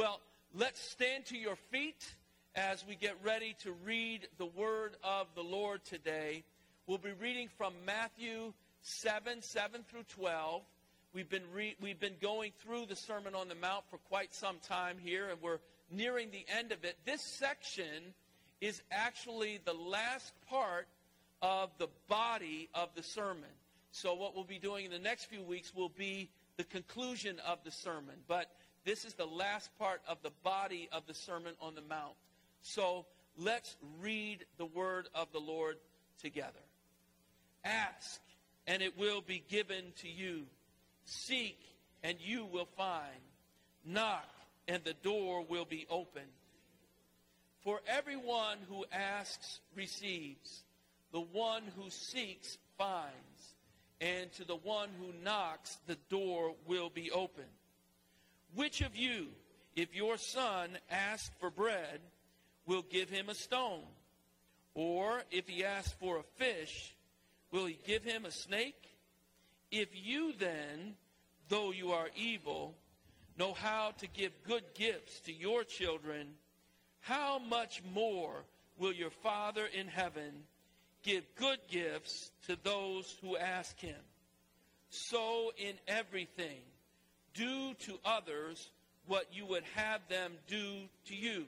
Well, let's stand to your feet as we get ready to read the word of the Lord today. We'll be reading from Matthew 7 7 through 12. We've been, re- we've been going through the Sermon on the Mount for quite some time here, and we're nearing the end of it. This section is actually the last part of the body of the sermon. So, what we'll be doing in the next few weeks will be the conclusion of the sermon. But this is the last part of the body of the Sermon on the Mount. So, let's read the word of the Lord together. Ask, and it will be given to you. Seek, and you will find. Knock, and the door will be opened. For everyone who asks receives, the one who seeks finds, and to the one who knocks the door will be opened. Which of you, if your son asks for bread, will give him a stone? Or if he asks for a fish, will he give him a snake? If you then, though you are evil, know how to give good gifts to your children, how much more will your Father in heaven give good gifts to those who ask him? So in everything, do to others what you would have them do to you.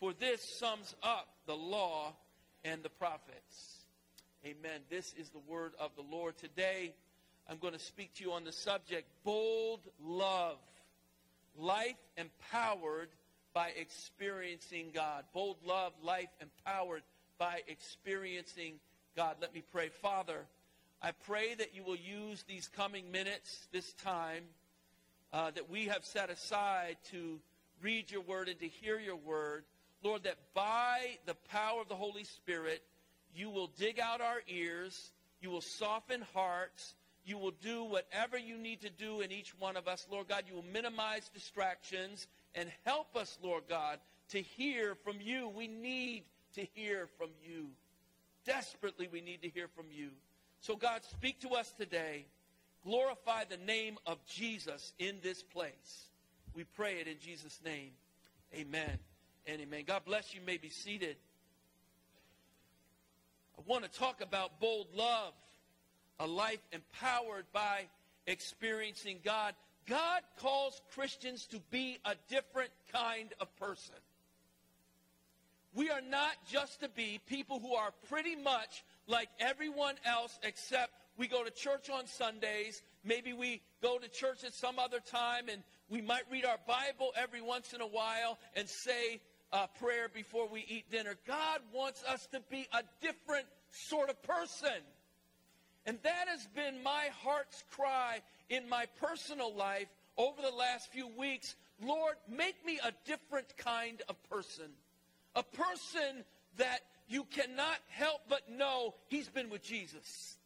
For this sums up the law and the prophets. Amen. This is the word of the Lord. Today, I'm going to speak to you on the subject bold love, life empowered by experiencing God. Bold love, life empowered by experiencing God. Let me pray. Father, I pray that you will use these coming minutes, this time uh, that we have set aside to read your word and to hear your word. Lord, that by the power of the Holy Spirit, you will dig out our ears, you will soften hearts, you will do whatever you need to do in each one of us. Lord God, you will minimize distractions and help us, Lord God, to hear from you. We need to hear from you. Desperately, we need to hear from you. So, God, speak to us today. Glorify the name of Jesus in this place. We pray it in Jesus' name. Amen and amen. God bless you. you may be seated. I want to talk about bold love, a life empowered by experiencing God. God calls Christians to be a different kind of person. We are not just to be people who are pretty much like everyone else, except we go to church on Sundays. Maybe we go to church at some other time, and we might read our Bible every once in a while and say a prayer before we eat dinner. God wants us to be a different sort of person. And that has been my heart's cry in my personal life over the last few weeks. Lord, make me a different kind of person. A person that you cannot help but know he's been with Jesus.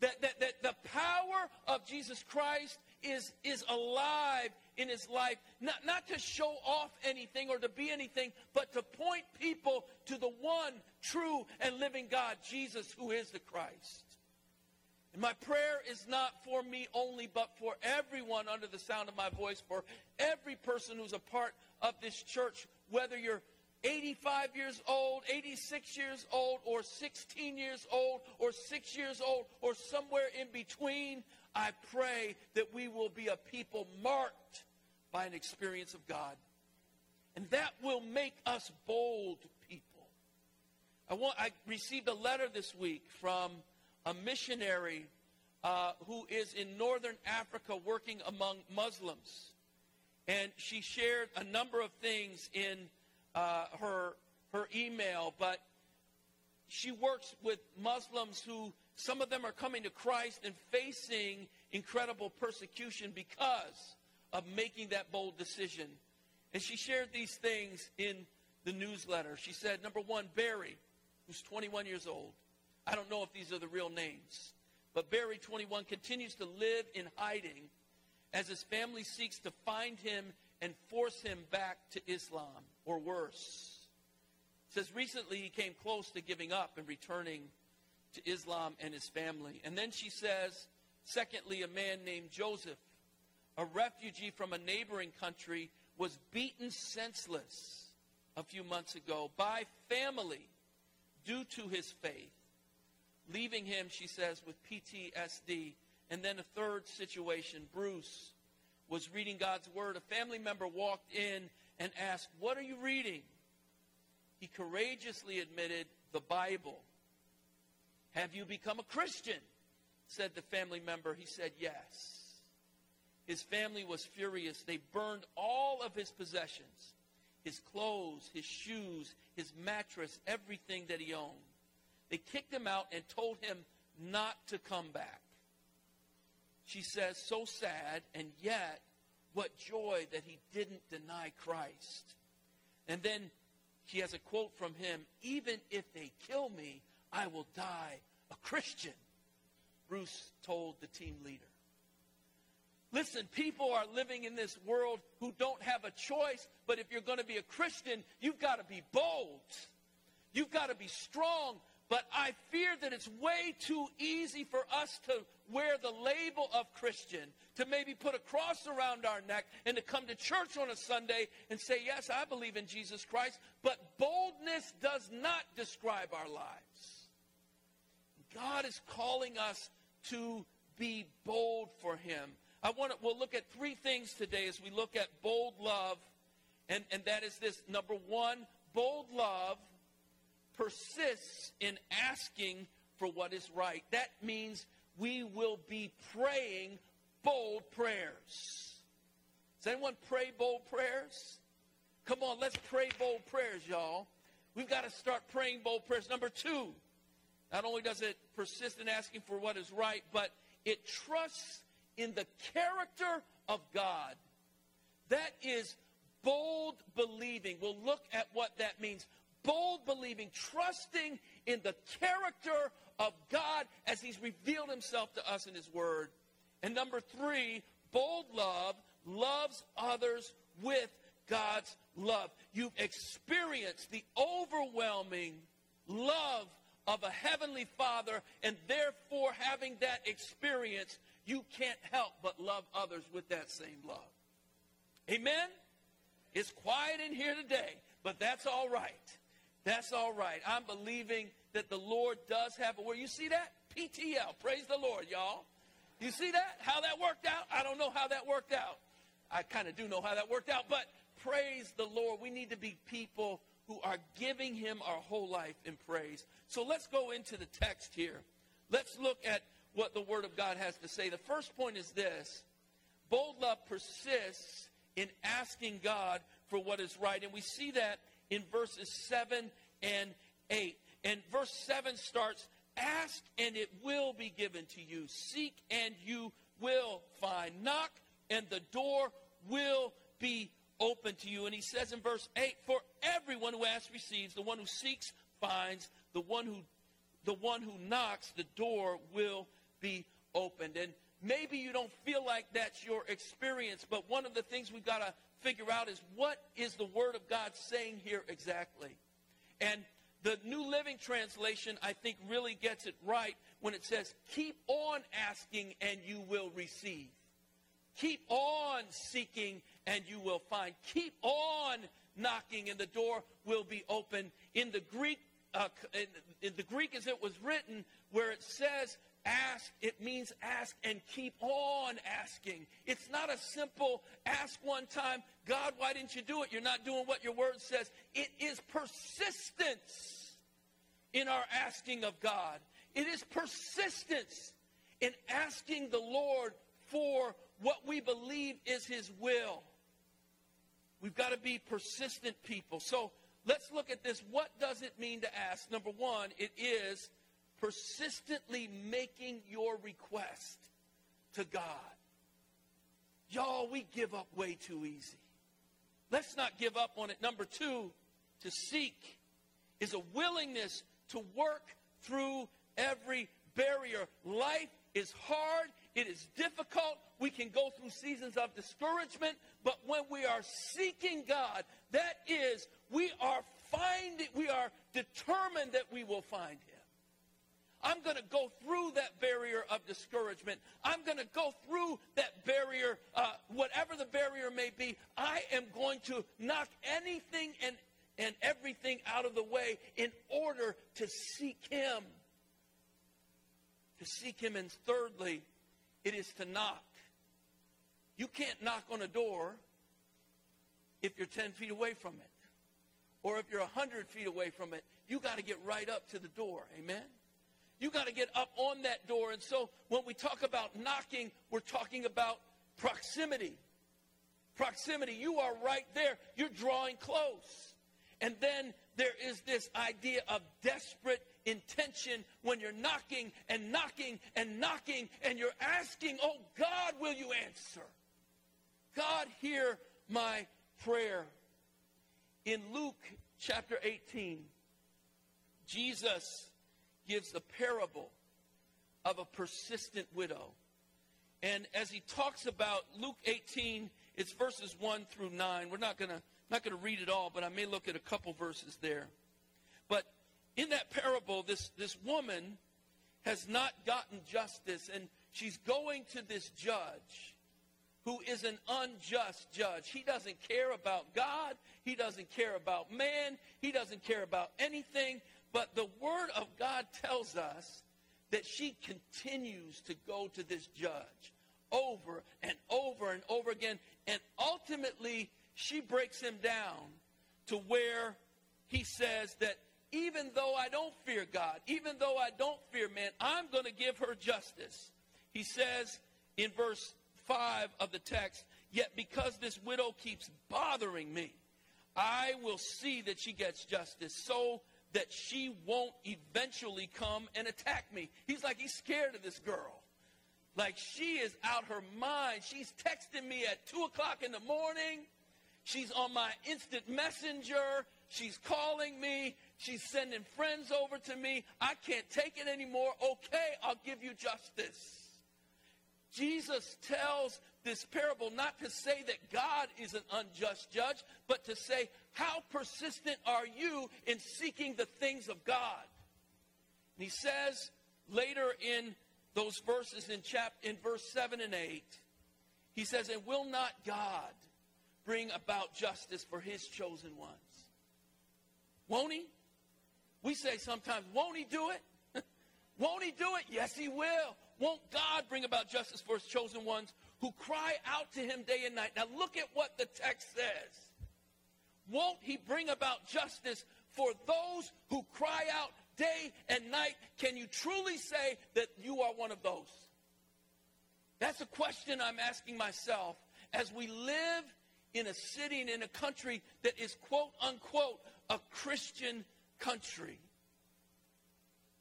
That, that, that the power of Jesus Christ is, is alive in his life, not, not to show off anything or to be anything, but to point people to the one true and living God, Jesus, who is the Christ. And my prayer is not for me only, but for everyone under the sound of my voice, for every person who's a part of this church, whether you're 85 years old, 86 years old, or 16 years old, or 6 years old, or somewhere in between, I pray that we will be a people marked by an experience of God. And that will make us bold people. I, want, I received a letter this week from a missionary uh, who is in northern Africa working among Muslims. And she shared a number of things in uh, her, her email, but she works with Muslims who, some of them are coming to Christ and facing incredible persecution because of making that bold decision. And she shared these things in the newsletter. She said, number one, Barry, who's 21 years old. I don't know if these are the real names. But Barry, 21, continues to live in hiding as his family seeks to find him and force him back to Islam, or worse. It says recently he came close to giving up and returning to Islam and his family. And then she says, secondly, a man named Joseph, a refugee from a neighboring country, was beaten senseless a few months ago by family due to his faith, leaving him, she says, with PTSD. And then a third situation, Bruce was reading God's word. A family member walked in and asked, What are you reading? He courageously admitted, The Bible. Have you become a Christian? said the family member. He said, Yes. His family was furious. They burned all of his possessions his clothes, his shoes, his mattress, everything that he owned. They kicked him out and told him not to come back. She says, so sad, and yet, what joy that he didn't deny Christ. And then she has a quote from him Even if they kill me, I will die a Christian, Bruce told the team leader. Listen, people are living in this world who don't have a choice, but if you're going to be a Christian, you've got to be bold. You've got to be strong. But I fear that it's way too easy for us to wear the label of Christian, to maybe put a cross around our neck and to come to church on a Sunday and say, Yes, I believe in Jesus Christ. But boldness does not describe our lives. God is calling us to be bold for Him. I want to, we'll look at three things today as we look at bold love. And, and that is this number one, bold love persists in asking for what is right. That means we will be praying bold prayers. Does anyone pray bold prayers? Come on, let's pray bold prayers, y'all. We've got to start praying bold prayers. Number two, not only does it persist in asking for what is right, but it trusts in the character of God. That is bold believing. We'll look at what that means. Bold believing, trusting in the character of God as He's revealed Himself to us in His Word. And number three, bold love loves others with God's love. You've experienced the overwhelming love of a heavenly Father, and therefore, having that experience, you can't help but love others with that same love. Amen? It's quiet in here today, but that's all right. That's all right. I'm believing that the Lord does have a word. You see that? PTL. Praise the Lord, y'all. You see that? How that worked out? I don't know how that worked out. I kind of do know how that worked out, but praise the Lord. We need to be people who are giving him our whole life in praise. So let's go into the text here. Let's look at what the Word of God has to say. The first point is this bold love persists in asking God for what is right. And we see that in verses 7 and 8. And verse 7 starts Ask and it will be given to you, seek and you will find, knock and the door will be open to you. And he says in verse 8 For everyone who asks receives, the one who seeks finds, the one who the one who knocks, the door will be opened. And maybe you don't feel like that's your experience, but one of the things we've got to figure out is what is the Word of God saying here exactly? And the New Living Translation, I think, really gets it right when it says, Keep on asking and you will receive. Keep on seeking and you will find. Keep on knocking and the door will be open. In the Greek, uh, in, in the Greek as it was written, where it says ask, it means ask and keep on asking. It's not a simple ask one time, God, why didn't you do it? You're not doing what your word says. It is persistence in our asking of God. It is persistence in asking the Lord for what we believe is his will. We've got to be persistent people. So let's look at this. What does it mean to ask? Number one, it is persistently making your request to God. Y'all, we give up way too easy. Let's not give up on it. Number two, to seek is a willingness to work through every barrier. Life is hard, it is difficult. We can go through seasons of discouragement, but when we are seeking God, that is, we are finding, we are determined that we will find Him. I'm going to go through that barrier of discouragement. I'm going to go through that barrier, uh, whatever the barrier may be. I am going to knock anything and, and everything out of the way in order to seek Him. To seek Him. And thirdly, it is to knock. You can't knock on a door if you're 10 feet away from it. Or if you're 100 feet away from it, you got to get right up to the door. Amen? You got to get up on that door. And so when we talk about knocking, we're talking about proximity. Proximity. You are right there. You're drawing close. And then there is this idea of desperate intention when you're knocking and knocking and knocking and you're asking, Oh God, will you answer? God, hear my prayer. In Luke chapter 18, Jesus gives the parable of a persistent widow. And as he talks about Luke 18, it's verses 1 through 9. We're not going to not going to read it all, but I may look at a couple verses there. But in that parable, this, this woman has not gotten justice, and she's going to this judge who is an unjust judge. He doesn't care about God. He doesn't care about man. He doesn't care about anything. But the Word of God tells us that she continues to go to this judge over and over and over again. And ultimately, she breaks him down to where he says that even though I don't fear God, even though I don't fear man, I'm going to give her justice. He says in verse 5 of the text, Yet because this widow keeps bothering me, I will see that she gets justice so that she won't eventually come and attack me. He's like, he's scared of this girl. Like she is out her mind. She's texting me at 2 o'clock in the morning. She's on my instant messenger. She's calling me. She's sending friends over to me. I can't take it anymore. Okay, I'll give you justice. Jesus tells this parable not to say that God is an unjust judge, but to say, how persistent are you in seeking the things of God? And he says later in those verses in chap in verse 7 and 8, he says, And will not God bring about justice for his chosen ones? Won't he? We say sometimes, won't he do it? won't he do it? Yes, he will. Won't God bring about justice for his chosen ones who cry out to him day and night? Now look at what the text says. Won't he bring about justice for those who cry out day and night? Can you truly say that you are one of those? That's a question I'm asking myself as we live in a city and in a country that is quote unquote a Christian country.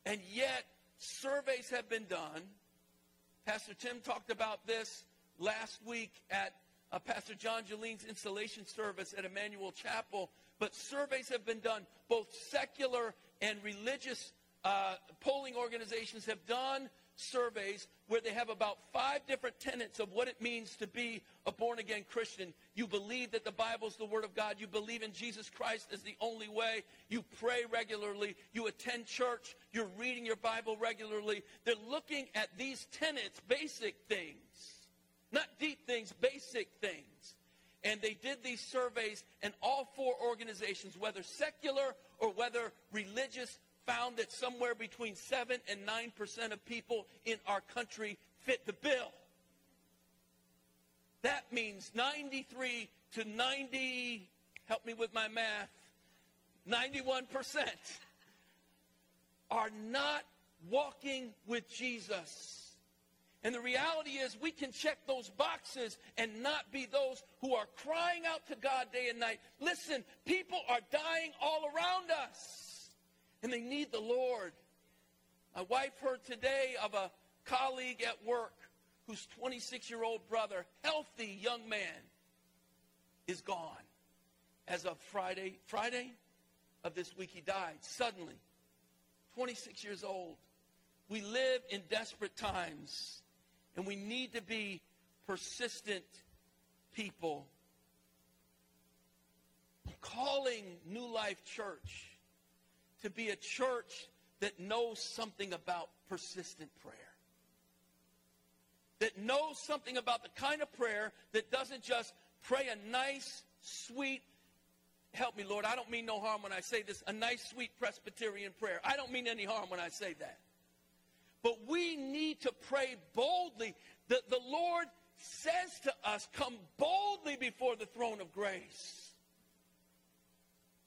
And yet, surveys have been done Pastor Tim talked about this last week at uh, Pastor John Jeline's installation service at Emmanuel Chapel. But surveys have been done, both secular and religious uh, polling organizations have done surveys where they have about five different tenets of what it means to be a born again Christian. You believe that the Bible is the Word of God. You believe in Jesus Christ as the only way. You pray regularly. You attend church. You're reading your Bible regularly. They're looking at these tenets, basic things, not deep things, basic things. And they did these surveys, and all four organizations, whether secular or whether religious, found that somewhere between 7 and 9% of people in our country fit the bill. That means 93 to 90, help me with my math, 91% are not walking with Jesus. And the reality is, we can check those boxes and not be those who are crying out to God day and night. Listen, people are dying all around us and they need the Lord. My wife heard today of a colleague at work whose 26 year old brother, healthy young man, is gone. As of Friday, Friday of this week, he died suddenly. 26 years old. We live in desperate times, and we need to be persistent people. calling New Life Church to be a church that knows something about persistent prayer. That knows something about the kind of prayer that doesn't just pray a nice, sweet, help me, Lord, I don't mean no harm when I say this, a nice, sweet Presbyterian prayer. I don't mean any harm when I say that. But we need to pray boldly. The, the Lord says to us, Come boldly before the throne of grace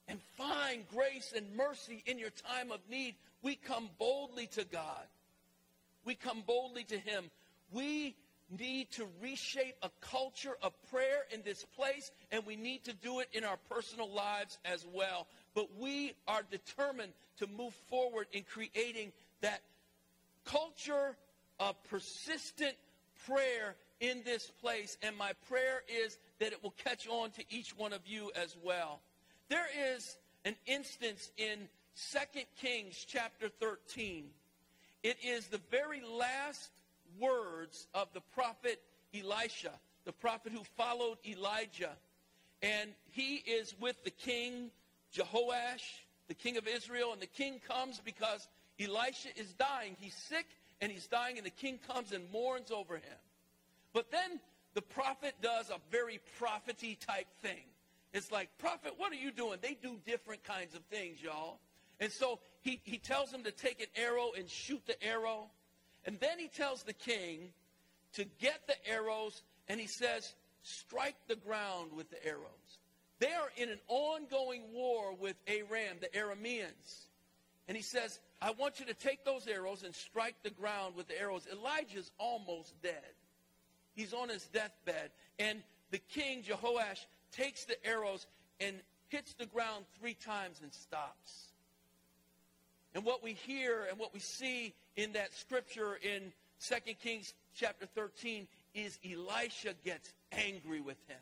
and find grace and mercy in your time of need. We come boldly to God. We come boldly to Him. We need to reshape a culture of prayer in this place, and we need to do it in our personal lives as well. But we are determined to move forward in creating that culture of persistent prayer in this place. And my prayer is that it will catch on to each one of you as well. There is an instance in 2 Kings chapter 13. It is the very last words of the prophet Elisha, the prophet who followed Elijah. And he is with the king Jehoash, the king of Israel. And the king comes because Elisha is dying. He's sick and he's dying, and the king comes and mourns over him. But then the prophet does a very prophety type thing. It's like, prophet, what are you doing? They do different kinds of things, y'all. And so he, he tells him to take an arrow and shoot the arrow. And then he tells the king to get the arrows, and he says, strike the ground with the arrows. They are in an ongoing war with Aram, the Arameans. And he says, I want you to take those arrows and strike the ground with the arrows. Elijah's almost dead. He's on his deathbed. And the king, Jehoash, takes the arrows and hits the ground three times and stops. And what we hear and what we see in that scripture in 2 Kings chapter 13 is Elisha gets angry with him.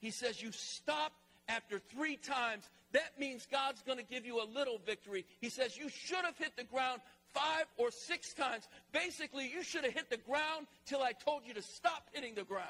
He says, You stopped after three times. That means God's going to give you a little victory. He says, You should have hit the ground five or six times. Basically, you should have hit the ground till I told you to stop hitting the ground.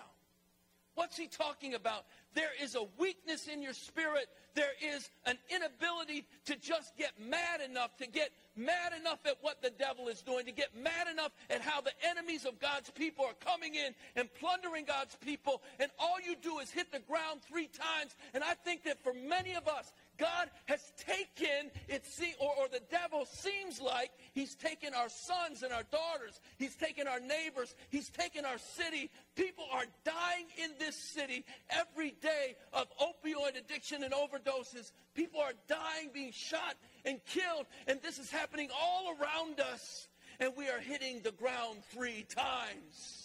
What's he talking about? There is a weakness in your spirit. There is an inability to just get mad enough, to get mad enough at what the devil is doing, to get mad enough at how the enemies of God's people are coming in and plundering God's people. And all you do is hit the ground three times. And I think that for many of us, God has taken, it see, or, or the devil seems like he's taken our sons and our daughters. He's taken our neighbors. He's taken our city. People are dying in this city every day of opioid addiction and overdoses. People are dying, being shot and killed. And this is happening all around us. And we are hitting the ground three times.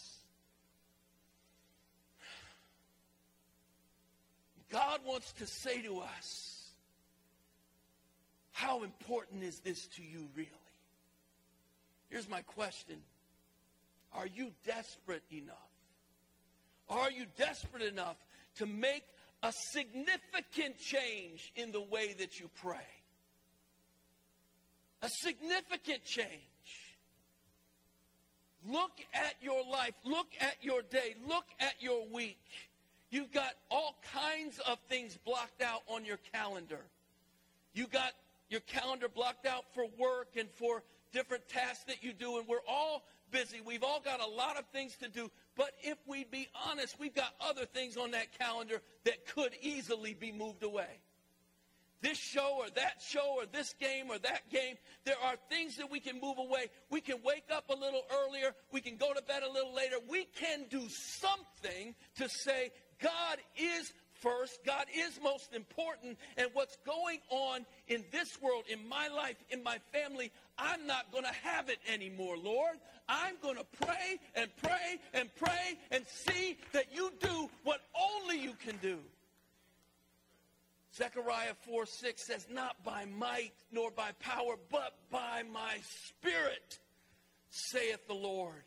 God wants to say to us, how important is this to you, really? Here's my question Are you desperate enough? Are you desperate enough to make a significant change in the way that you pray? A significant change. Look at your life. Look at your day. Look at your week. You've got all kinds of things blocked out on your calendar. You got your calendar blocked out for work and for different tasks that you do, and we're all busy. We've all got a lot of things to do. But if we be honest, we've got other things on that calendar that could easily be moved away. This show or that show or this game or that game, there are things that we can move away. We can wake up a little earlier. We can go to bed a little later. We can do something to say, God is first. God is most important. And what's going on in this world, in my life, in my family, I'm not going to have it anymore, Lord. I'm going to pray and pray and pray and see that you do what only you can do. Zechariah 4 6 says, Not by might nor by power, but by my spirit, saith the Lord.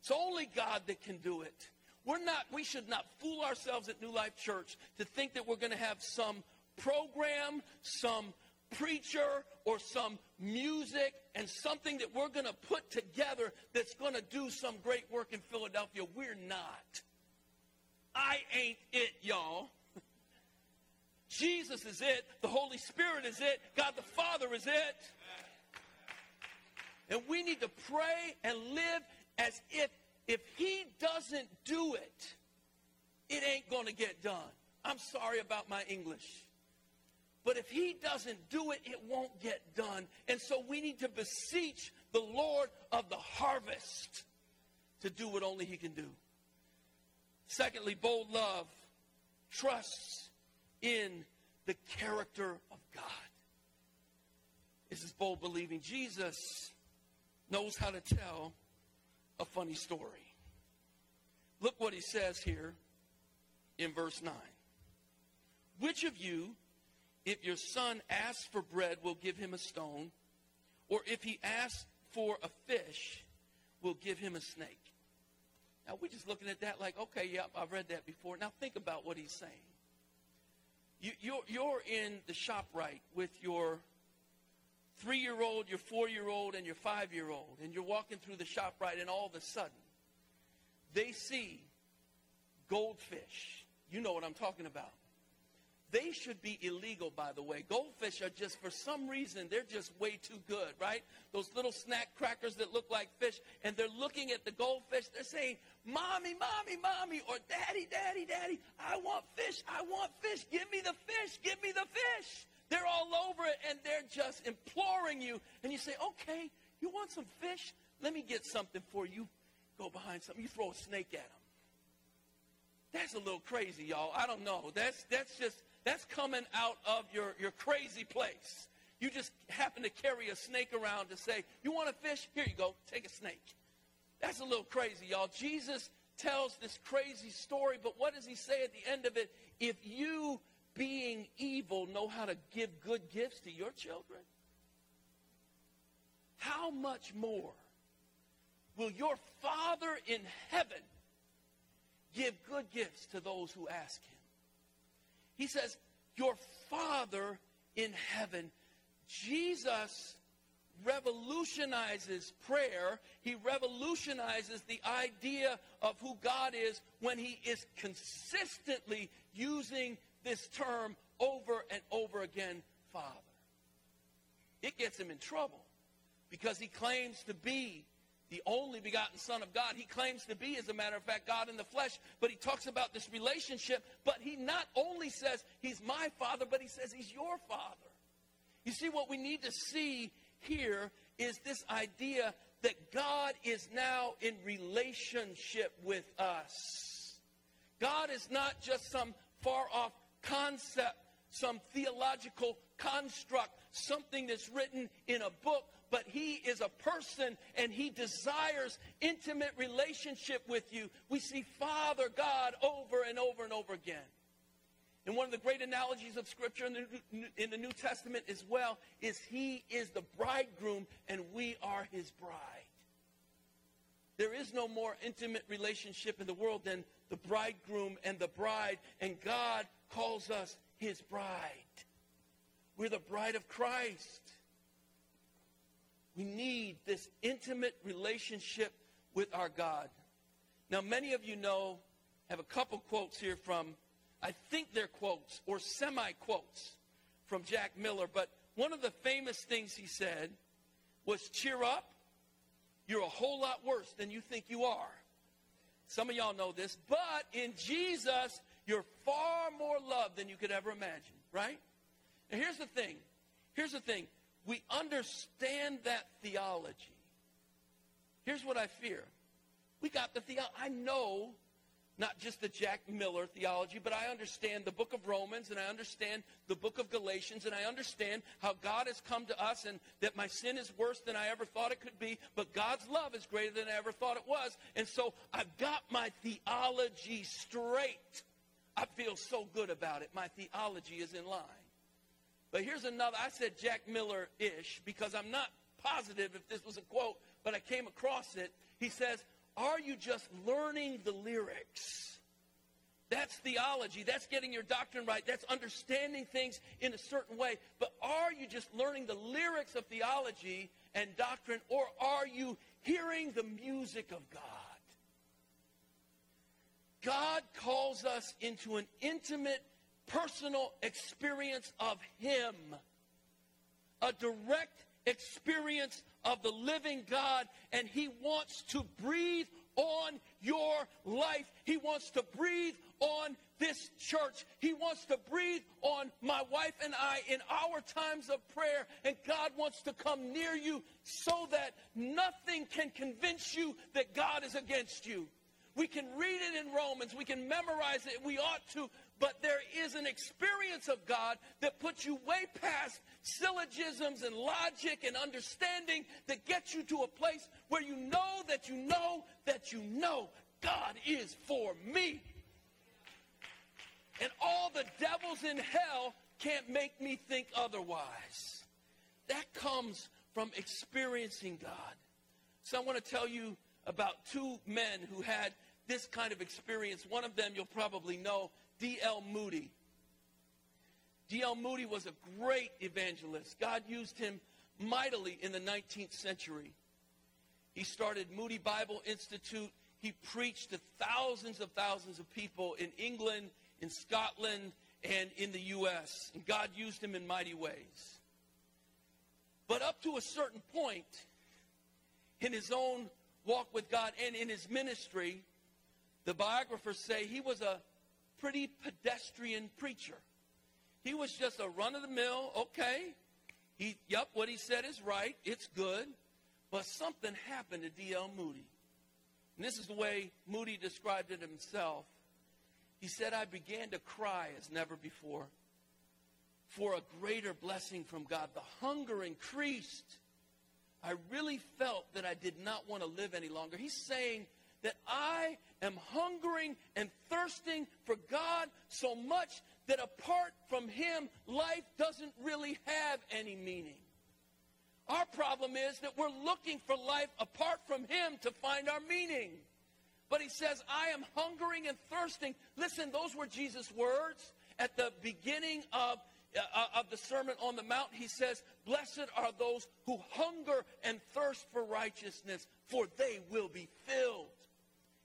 It's only God that can do it. We're not, we should not fool ourselves at New Life Church to think that we're going to have some program, some preacher, or some music and something that we're going to put together that's going to do some great work in Philadelphia. We're not. I ain't it, y'all. Jesus is it. The Holy Spirit is it. God the Father is it. And we need to pray and live as if if he doesn't do it, it ain't going to get done. I'm sorry about my English. But if he doesn't do it, it won't get done. And so we need to beseech the Lord of the harvest to do what only he can do. Secondly, bold love trusts in the character of God. This is bold believing. Jesus knows how to tell a funny story. Look what he says here in verse 9. Which of you, if your son asks for bread, will give him a stone? Or if he asks for a fish, will give him a snake? Now, we're just looking at that like, okay, yep, I've read that before. Now, think about what he's saying. You, you're, you're in the shop right with your three year old, your four year old, and your five year old, and you're walking through the shop right, and all of a sudden, they see goldfish. You know what I'm talking about. They should be illegal, by the way. Goldfish are just, for some reason, they're just way too good, right? Those little snack crackers that look like fish, and they're looking at the goldfish. They're saying, Mommy, Mommy, Mommy, or Daddy, Daddy, Daddy, I want fish, I want fish. Give me the fish, give me the fish. They're all over it, and they're just you. And you say, Okay, you want some fish? Let me get something for you. Go behind something. You throw a snake at them. That's a little crazy, y'all. I don't know. That's, that's just that's coming out of your, your crazy place. You just happen to carry a snake around to say, You want a fish? Here you go. Take a snake. That's a little crazy, y'all. Jesus tells this crazy story, but what does he say at the end of it? If you, being evil, know how to give good gifts to your children, how much more will your Father in heaven give good gifts to those who ask him? He says, Your Father in heaven. Jesus revolutionizes prayer. He revolutionizes the idea of who God is when he is consistently using this term over and over again, Father. It gets him in trouble because he claims to be the only begotten Son of God. He claims to be, as a matter of fact, God in the flesh, but he talks about this relationship. But he not only says he's my Father, but he says he's your Father. You see, what we need to see here is this idea that God is now in relationship with us. God is not just some far off concept, some theological construct, something that's written in a book, but he is a person and he desires intimate relationship with you. We see Father God over and over and over again. And one of the great analogies of Scripture in the, in the New Testament as well is he is the bridegroom and we are his bride. There is no more intimate relationship in the world than the bridegroom and the bride, and God calls us his bride. We're the bride of Christ. We need this intimate relationship with our God. Now, many of you know, have a couple quotes here from, I think they're quotes or semi quotes from Jack Miller, but one of the famous things he said was cheer up. You're a whole lot worse than you think you are. Some of y'all know this, but in Jesus, you're far more loved than you could ever imagine, right? And here's the thing. Here's the thing we understand that theology. Here's what I fear. We got the theology. I know not just the Jack Miller theology, but I understand the book of Romans and I understand the book of Galatians and I understand how God has come to us and that my sin is worse than I ever thought it could be, but God's love is greater than I ever thought it was. And so I've got my theology straight. I feel so good about it. My theology is in line. But here's another. I said Jack Miller ish because I'm not positive if this was a quote, but I came across it. He says, Are you just learning the lyrics? That's theology. That's getting your doctrine right. That's understanding things in a certain way. But are you just learning the lyrics of theology and doctrine, or are you hearing the music of God? God calls us into an intimate personal experience of Him, a direct experience of the living God, and He wants to breathe on your life. He wants to breathe on this church. He wants to breathe on my wife and I in our times of prayer. And God wants to come near you so that nothing can convince you that God is against you. We can read it in Romans, we can memorize it, we ought to, but there is an experience of God that puts you way past syllogisms and logic and understanding that gets you to a place where you know that you know that you know God is for me. And all the devils in hell can't make me think otherwise. That comes from experiencing God. So I want to tell you about two men who had this kind of experience. One of them you'll probably know, D.L. Moody. D.L. Moody was a great evangelist. God used him mightily in the 19th century. He started Moody Bible Institute. He preached to thousands of thousands of people in England, in Scotland, and in the U.S. And God used him in mighty ways. But up to a certain point in his own walk with God and in his ministry, the biographers say he was a pretty pedestrian preacher. He was just a run of the mill, okay. He, yep, what he said is right. It's good. But something happened to D.L. Moody. And this is the way Moody described it himself. He said, I began to cry as never before for a greater blessing from God. The hunger increased. I really felt that I did not want to live any longer. He's saying that I am hungering and thirsting for God so much that apart from Him, life doesn't really have any meaning. Our problem is that we're looking for life apart from Him to find our meaning. But He says, I am hungering and thirsting. Listen, those were Jesus' words at the beginning of uh, of the Sermon on the Mount, he says, Blessed are those who hunger and thirst for righteousness, for they will be filled.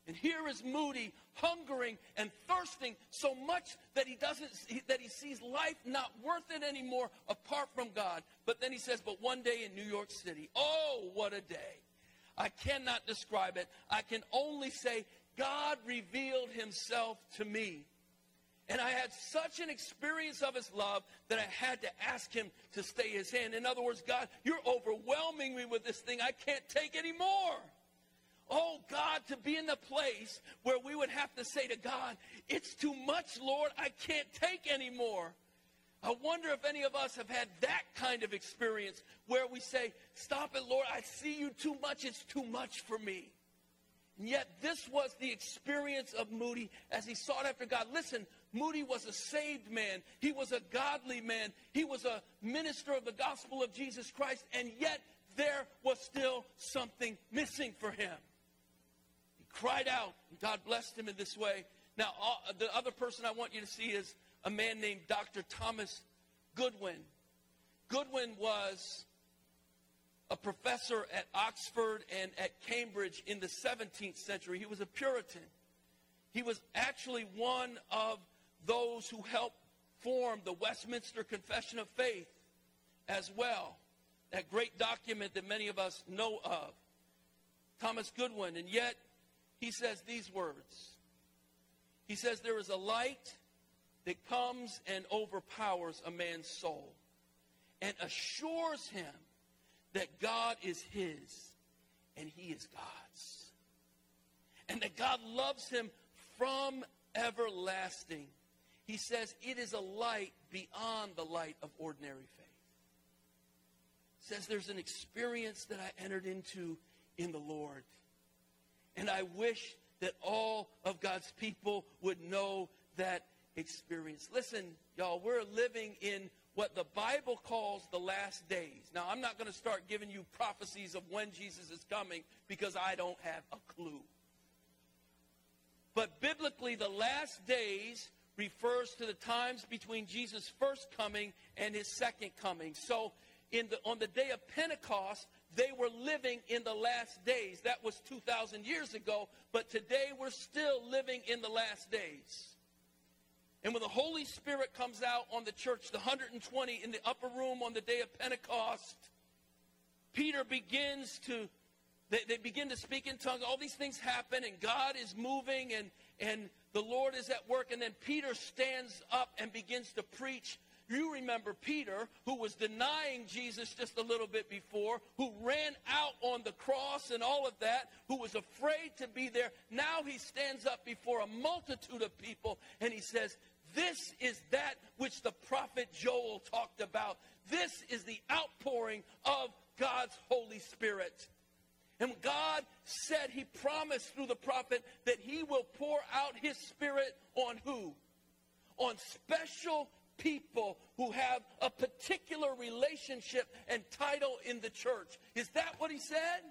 And here is Moody hungering and thirsting so much that he doesn't that he sees life not worth it anymore apart from God. But then he says, "But one day in New York City, oh, what a day. I cannot describe it. I can only say God revealed himself to me." And I had such an experience of his love that I had to ask him to stay his hand. In other words, God, you're overwhelming me with this thing. I can't take any more. Oh, God, to be in the place where we would have to say to God, It's too much, Lord. I can't take anymore. I wonder if any of us have had that kind of experience where we say, Stop it, Lord. I see you too much. It's too much for me. And yet, this was the experience of Moody as he sought after God. Listen, Moody was a saved man. He was a godly man. He was a minister of the gospel of Jesus Christ. And yet, there was still something missing for him cried out, and God blessed him in this way. Now, uh, the other person I want you to see is a man named Dr. Thomas Goodwin. Goodwin was a professor at Oxford and at Cambridge in the 17th century. He was a Puritan. He was actually one of those who helped form the Westminster Confession of Faith as well. That great document that many of us know of. Thomas Goodwin. And yet, he says these words. He says, There is a light that comes and overpowers a man's soul and assures him that God is his and he is God's. And that God loves him from everlasting. He says it is a light beyond the light of ordinary faith. Says there's an experience that I entered into in the Lord and I wish that all of God's people would know that experience. Listen, y'all, we're living in what the Bible calls the last days. Now, I'm not going to start giving you prophecies of when Jesus is coming because I don't have a clue. But biblically, the last days refers to the times between Jesus' first coming and his second coming. So, in the, on the day of Pentecost, they were living in the last days. That was 2,000 years ago, but today we're still living in the last days. And when the Holy Spirit comes out on the church, the 120 in the upper room on the day of Pentecost, Peter begins to, they, they begin to speak in tongues. All these things happen, and God is moving, and, and the Lord is at work. And then Peter stands up and begins to preach. You remember Peter, who was denying Jesus just a little bit before, who ran out on the cross and all of that, who was afraid to be there. Now he stands up before a multitude of people and he says, This is that which the prophet Joel talked about. This is the outpouring of God's Holy Spirit. And God said, He promised through the prophet that He will pour out His Spirit on who? On special people who have a particular relationship and title in the church. Is that what He said?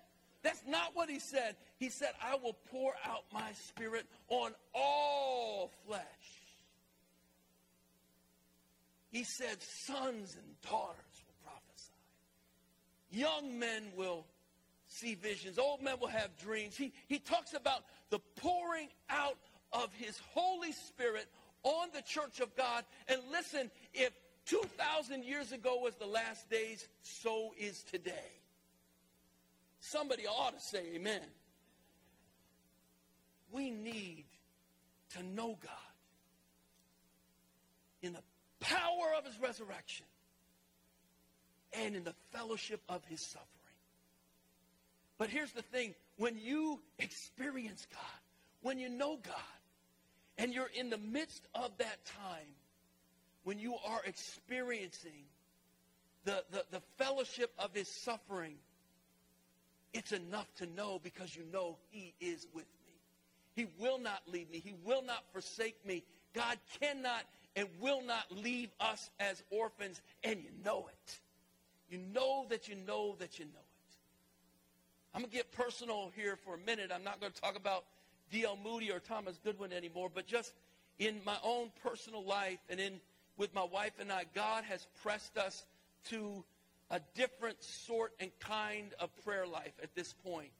That's not what He said. He said, I will pour out my Spirit on all flesh. He said, sons and daughters will prophesy. Young men will see visions. Old men will have dreams. He, he talks about the pouring out of his Holy Spirit on the church of God. And listen, if 2,000 years ago was the last days, so is today. Somebody ought to say amen. We need to know God in the power of his resurrection and in the fellowship of his suffering. But here's the thing when you experience God, when you know God, and you're in the midst of that time, when you are experiencing the, the, the fellowship of his suffering, it's enough to know because you know he is with me. He will not leave me. He will not forsake me. God cannot and will not leave us as orphans, and you know it. You know that you know that you know it. I'm going to get personal here for a minute. I'm not going to talk about D.L. Moody or Thomas Goodwin anymore, but just in my own personal life and in with my wife and I, God has pressed us to a different sort and kind of prayer life at this point.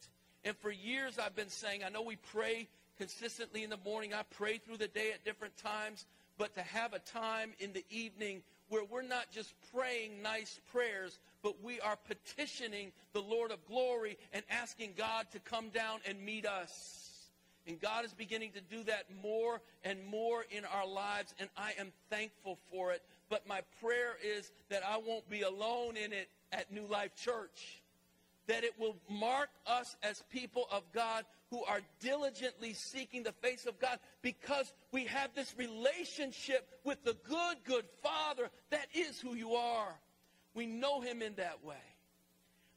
And for years I've been saying, I know we pray consistently in the morning. I pray through the day at different times, but to have a time in the evening where we're not just praying nice prayers, but we are petitioning the Lord of glory and asking God to come down and meet us. And God is beginning to do that more and more in our lives, and I am thankful for it. But my prayer is that I won't be alone in it at New Life Church. That it will mark us as people of God who are diligently seeking the face of God because we have this relationship with the good, good Father. That is who you are. We know Him in that way.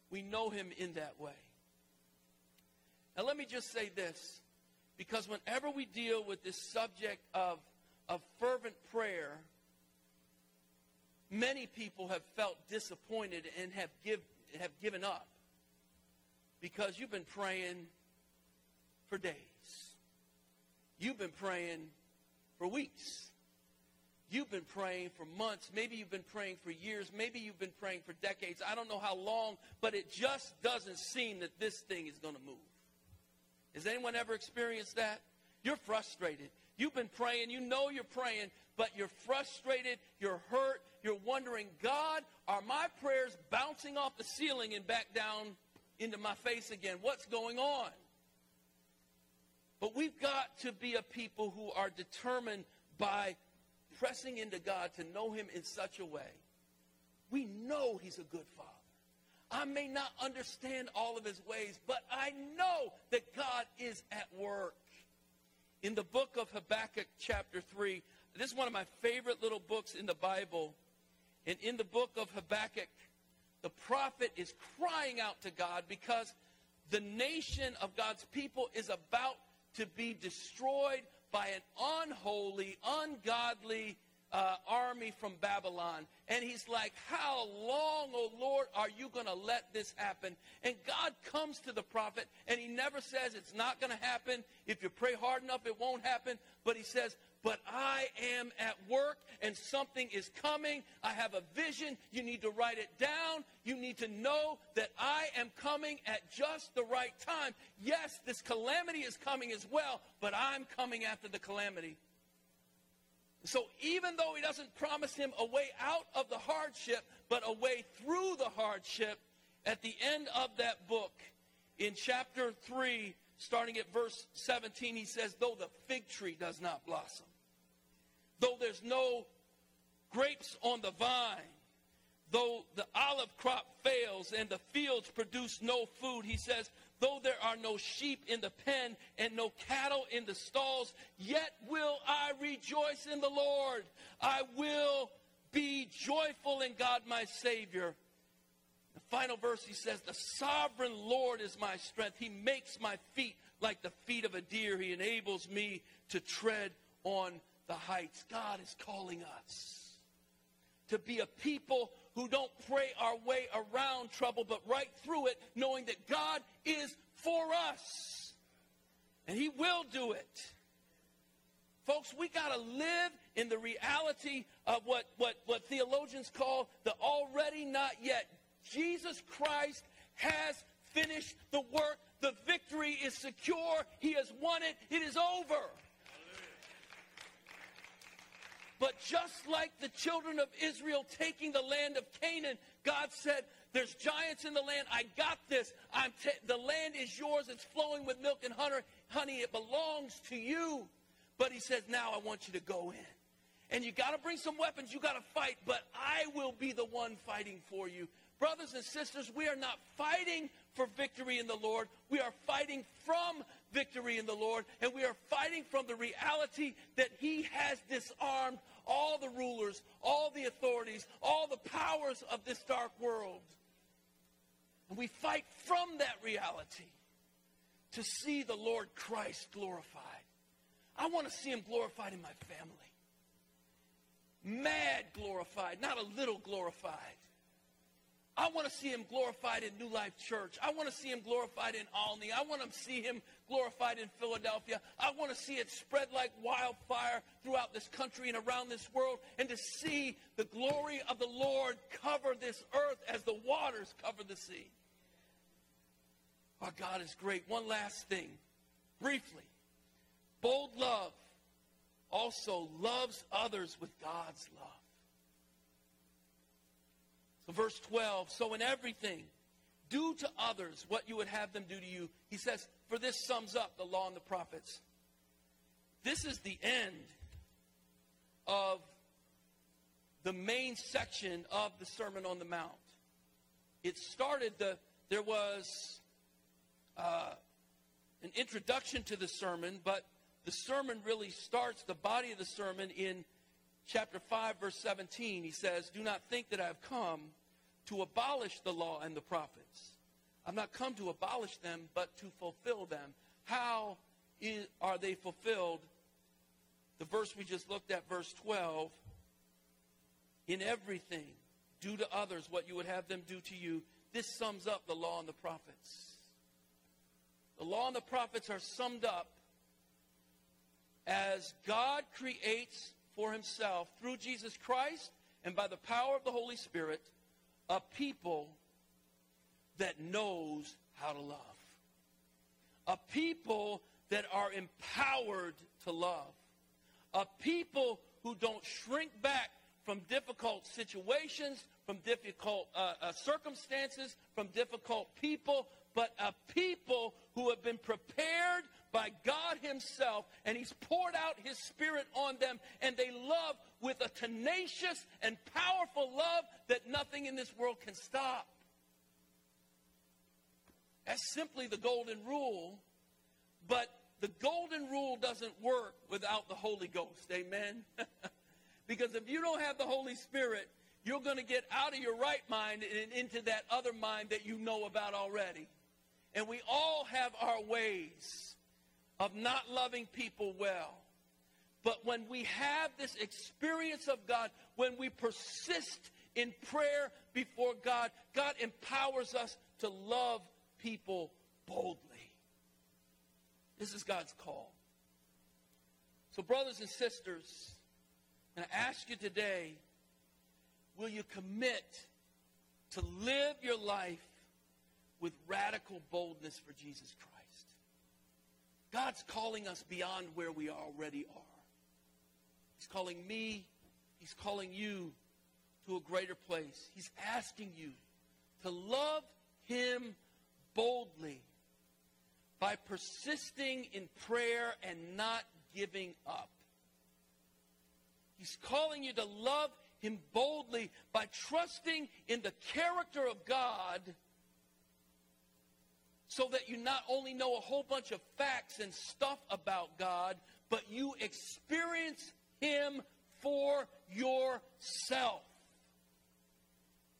We know Him in that way. Now, let me just say this because whenever we deal with this subject of, of fervent prayer, many people have felt disappointed and have, give, have given up because you've been praying for days. You've been praying for weeks. You've been praying for months. Maybe you've been praying for years. Maybe you've been praying for decades. I don't know how long, but it just doesn't seem that this thing is going to move. Has anyone ever experienced that? You're frustrated. You've been praying. You know you're praying, but you're frustrated. You're hurt. You're wondering, God, are my prayers bouncing off the ceiling and back down into my face again? What's going on? But we've got to be a people who are determined by pressing into God to know Him in such a way. We know He's a good Father. I may not understand all of His ways, but I know that God is at work. In the book of Habakkuk, chapter 3, this is one of my favorite little books in the Bible. And in the book of Habakkuk, the prophet is crying out to God because the nation of God's people is about to be destroyed by an unholy, ungodly uh, army from Babylon. And he's like, How long, O Lord, are you going to let this happen? And God comes to the prophet, and he never says it's not going to happen. If you pray hard enough, it won't happen. But he says, but I am at work and something is coming. I have a vision. You need to write it down. You need to know that I am coming at just the right time. Yes, this calamity is coming as well, but I'm coming after the calamity. So even though he doesn't promise him a way out of the hardship, but a way through the hardship, at the end of that book, in chapter 3, starting at verse 17, he says, Though the fig tree does not blossom, though there's no grapes on the vine, though the olive crop fails and the fields produce no food, he says, though there are no sheep in the pen and no cattle in the stalls, yet will I rejoice in the Lord. I will be joyful in God my Savior. The final verse, he says, The sovereign Lord is my strength. He makes my feet like the feet of a deer. He enables me to tread on the heights. God is calling us to be a people who don't pray our way around trouble, but right through it, knowing that God is for us. And He will do it. Folks, we got to live in the reality of what, what, what theologians call the already not yet. Jesus Christ has finished the work. The victory is secure. He has won it. It is over. But just like the children of Israel taking the land of Canaan, God said, There's giants in the land. I got this. I'm the land is yours. It's flowing with milk and honey. It belongs to you. But He says, Now I want you to go in. And you got to bring some weapons. You got to fight. But I will be the one fighting for you. Brothers and sisters, we are not fighting for victory in the Lord. We are fighting from victory in the Lord, and we are fighting from the reality that He has disarmed all the rulers, all the authorities, all the powers of this dark world. And we fight from that reality to see the Lord Christ glorified. I want to see Him glorified in my family. Mad glorified, not a little glorified. I want to see him glorified in New Life Church. I want to see him glorified in Olney. I want to see him glorified in Philadelphia. I want to see it spread like wildfire throughout this country and around this world and to see the glory of the Lord cover this earth as the waters cover the sea. Our God is great. One last thing, briefly. Bold love also loves others with God's love. Verse 12 so in everything, do to others what you would have them do to you. He says, for this sums up the law and the prophets. This is the end of the main section of the Sermon on the Mount. It started the there was uh, an introduction to the sermon, but the sermon really starts the body of the sermon in chapter 5, verse 17. He says, Do not think that I have come to abolish the law and the prophets. I've not come to abolish them, but to fulfill them. How is, are they fulfilled? The verse we just looked at, verse 12. In everything, do to others what you would have them do to you. This sums up the law and the prophets. The law and the prophets are summed up as God creates for himself through Jesus Christ and by the power of the Holy Spirit a people that knows how to love. A people that are empowered to love. A people who don't shrink back from difficult situations, from difficult uh, uh, circumstances, from difficult people, but a people who have been prepared by God Himself, and He's poured out His Spirit on them, and they love with a tenacious and powerful love that nothing in this world can stop. That's simply the golden rule, but the golden rule doesn't work without the Holy Ghost. Amen? because if you don't have the Holy Spirit, you're going to get out of your right mind and into that other mind that you know about already. And we all have our ways of not loving people well. But when we have this experience of God, when we persist in prayer before God, God empowers us to love people boldly. This is God's call. So, brothers and sisters, and I ask you today will you commit to live your life with radical boldness for Jesus Christ? God's calling us beyond where we already are. He's calling me, He's calling you to a greater place. He's asking you to love Him boldly by persisting in prayer and not giving up. He's calling you to love Him boldly by trusting in the character of God so that you not only know a whole bunch of facts and stuff about God, but you experience Him for yourself.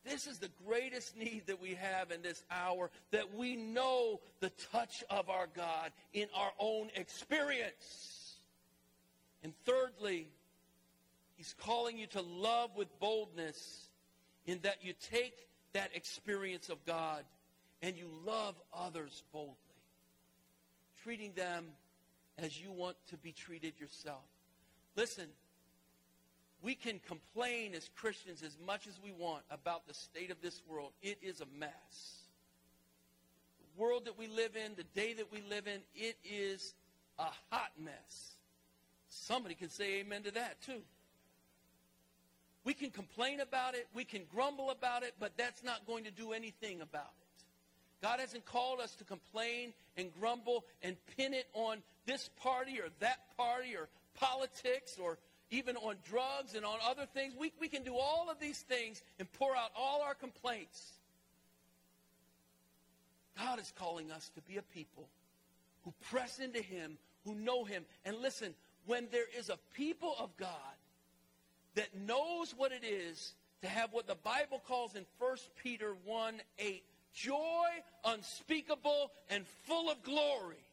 This is the greatest need that we have in this hour that we know the touch of our God in our own experience. And thirdly, He's calling you to love with boldness in that you take that experience of God and you love others boldly, treating them as you want to be treated yourself. Listen, we can complain as Christians as much as we want about the state of this world. It is a mess. The world that we live in, the day that we live in, it is a hot mess. Somebody can say amen to that too. We can complain about it, we can grumble about it, but that's not going to do anything about it. God hasn't called us to complain and grumble and pin it on this party or that party or politics or even on drugs and on other things. We, we can do all of these things and pour out all our complaints. God is calling us to be a people who press into Him, who know Him. And listen, when there is a people of God that knows what it is to have what the Bible calls in 1 Peter 1 8 joy unspeakable and full of glory.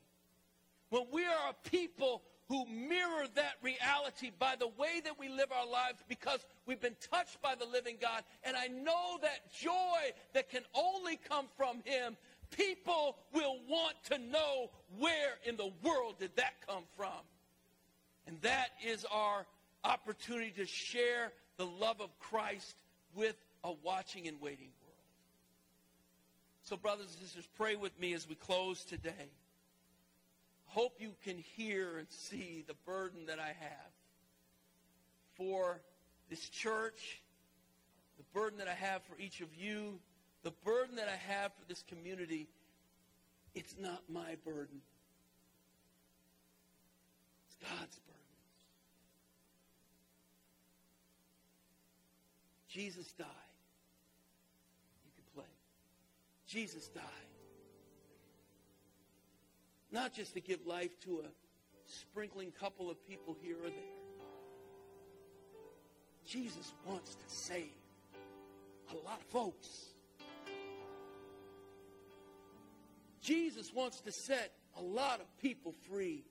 When we are a people who mirror that reality by the way that we live our lives because we've been touched by the living God. And I know that joy that can only come from Him, people will want to know where in the world did that come from. And that is our opportunity to share the love of Christ with a watching and waiting world. So, brothers and sisters, pray with me as we close today hope you can hear and see the burden that I have for this church, the burden that I have for each of you, the burden that I have for this community. It's not my burden. It's God's burden. Jesus died. You can play. Jesus died not just to give life to a sprinkling couple of people here or there. Jesus wants to save a lot of folks. Jesus wants to set a lot of people free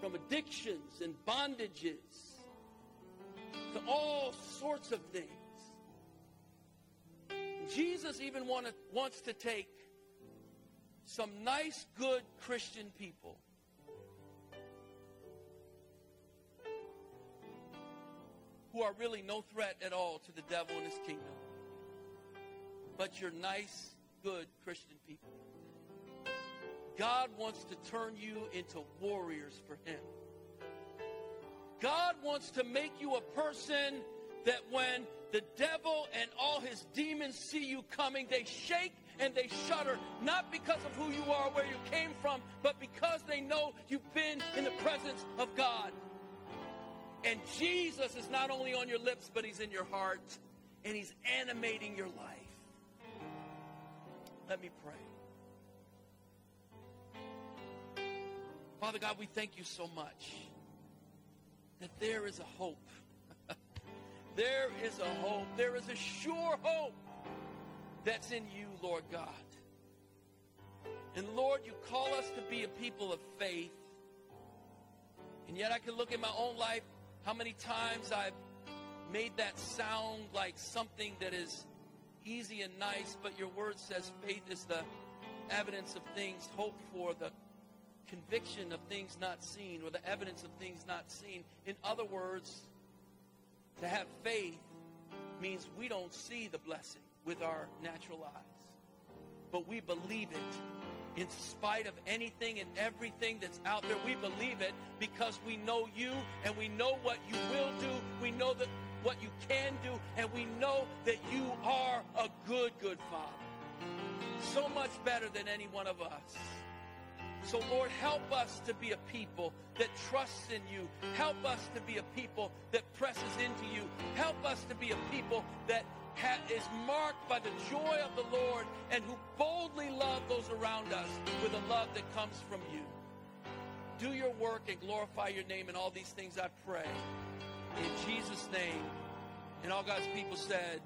from addictions and bondages to all sorts of things. Jesus even want to, wants to take some nice, good Christian people who are really no threat at all to the devil and his kingdom. But you're nice, good Christian people. God wants to turn you into warriors for him. God wants to make you a person that when the devil and all his demons see you coming, they shake and they shudder, not because of who you are, where you came from, but because they know you've been in the presence of God. And Jesus is not only on your lips, but he's in your heart, and he's animating your life. Let me pray. Father God, we thank you so much that there is a hope. There is a hope. There is a sure hope that's in you, Lord God. And Lord, you call us to be a people of faith. And yet I can look at my own life, how many times I've made that sound like something that is easy and nice, but your word says faith is the evidence of things hoped for, the conviction of things not seen, or the evidence of things not seen. In other words, to have faith means we don't see the blessing with our natural eyes. But we believe it in spite of anything and everything that's out there. We believe it because we know you and we know what you will do. We know that what you can do and we know that you are a good, good Father. So much better than any one of us. So, Lord, help us to be a people that trusts in you. Help us to be a people that presses into you. Help us to be a people that ha- is marked by the joy of the Lord and who boldly love those around us with a love that comes from you. Do your work and glorify your name in all these things, I pray. In Jesus' name. And all God's people said.